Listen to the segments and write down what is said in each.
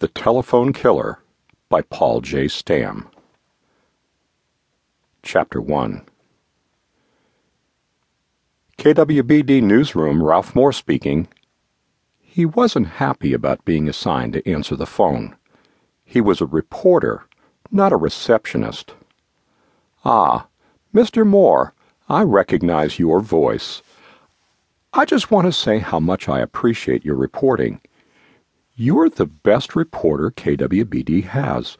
The Telephone Killer by Paul J. Stam. Chapter 1 KWBD Newsroom, Ralph Moore speaking. He wasn't happy about being assigned to answer the phone. He was a reporter, not a receptionist. Ah, Mr. Moore, I recognize your voice. I just want to say how much I appreciate your reporting. You're the best reporter KWBD has.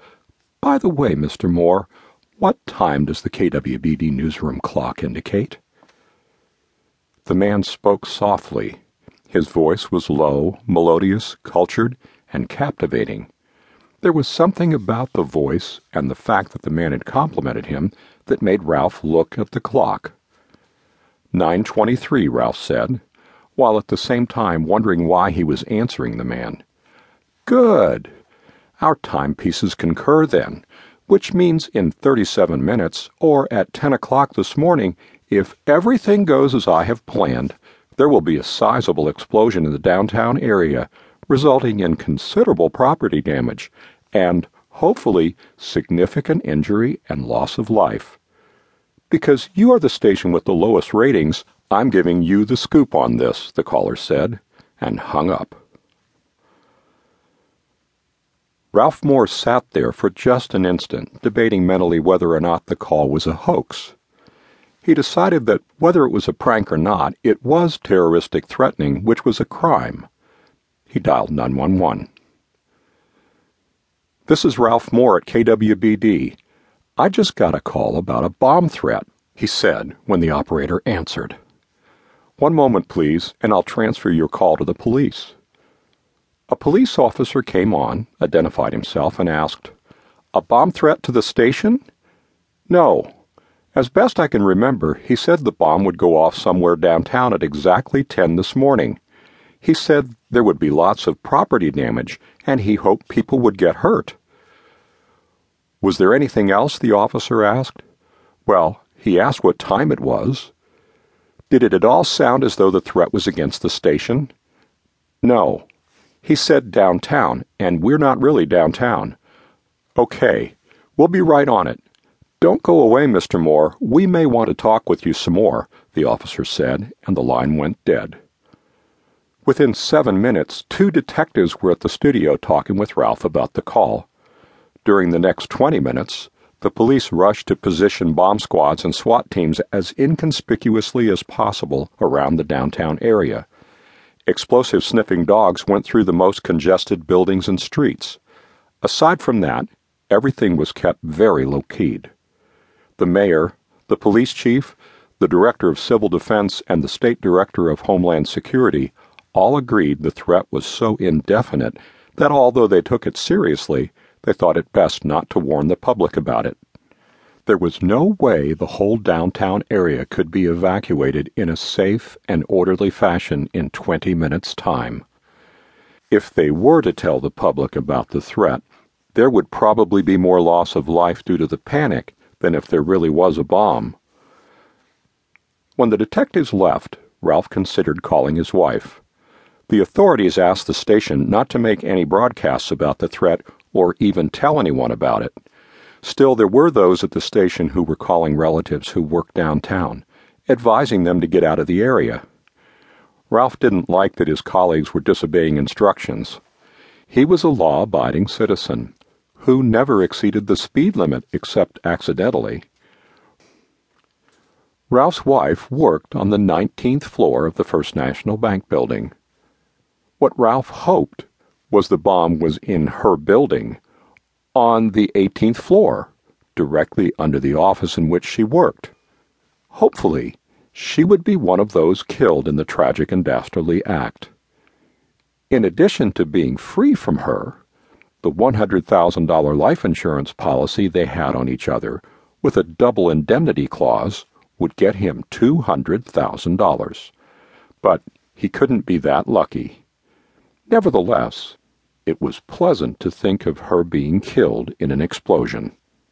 By the way, Mr. Moore, what time does the KWBD newsroom clock indicate? The man spoke softly. His voice was low, melodious, cultured, and captivating. There was something about the voice and the fact that the man had complimented him that made Ralph look at the clock. 923, Ralph said, while at the same time wondering why he was answering the man. Good. Our timepieces concur then, which means in 37 minutes, or at 10 o'clock this morning, if everything goes as I have planned, there will be a sizable explosion in the downtown area, resulting in considerable property damage and, hopefully, significant injury and loss of life. Because you are the station with the lowest ratings, I'm giving you the scoop on this, the caller said, and hung up. Ralph Moore sat there for just an instant, debating mentally whether or not the call was a hoax. He decided that whether it was a prank or not, it was terroristic threatening, which was a crime. He dialed 911. This is Ralph Moore at KWBD. I just got a call about a bomb threat, he said when the operator answered. One moment, please, and I'll transfer your call to the police. A police officer came on, identified himself, and asked, A bomb threat to the station? No. As best I can remember, he said the bomb would go off somewhere downtown at exactly 10 this morning. He said there would be lots of property damage, and he hoped people would get hurt. Was there anything else? the officer asked. Well, he asked what time it was. Did it at all sound as though the threat was against the station? No. He said downtown, and we're not really downtown. Okay, we'll be right on it. Don't go away, Mr. Moore. We may want to talk with you some more, the officer said, and the line went dead. Within seven minutes, two detectives were at the studio talking with Ralph about the call. During the next 20 minutes, the police rushed to position bomb squads and SWAT teams as inconspicuously as possible around the downtown area. Explosive sniffing dogs went through the most congested buildings and streets. Aside from that, everything was kept very low keyed. The mayor, the police chief, the director of civil defense, and the state director of homeland security all agreed the threat was so indefinite that although they took it seriously, they thought it best not to warn the public about it. There was no way the whole downtown area could be evacuated in a safe and orderly fashion in 20 minutes' time. If they were to tell the public about the threat, there would probably be more loss of life due to the panic than if there really was a bomb. When the detectives left, Ralph considered calling his wife. The authorities asked the station not to make any broadcasts about the threat or even tell anyone about it. Still, there were those at the station who were calling relatives who worked downtown, advising them to get out of the area. Ralph didn't like that his colleagues were disobeying instructions. He was a law abiding citizen who never exceeded the speed limit except accidentally. Ralph's wife worked on the 19th floor of the First National Bank building. What Ralph hoped was the bomb was in her building, on the 18th floor, directly under the office in which she worked. Hopefully, she would be one of those killed in the tragic and dastardly act. In addition to being free from her, the $100,000 life insurance policy they had on each other, with a double indemnity clause, would get him $200,000. But he couldn't be that lucky. Nevertheless, it was pleasant to think of her being killed in an explosion.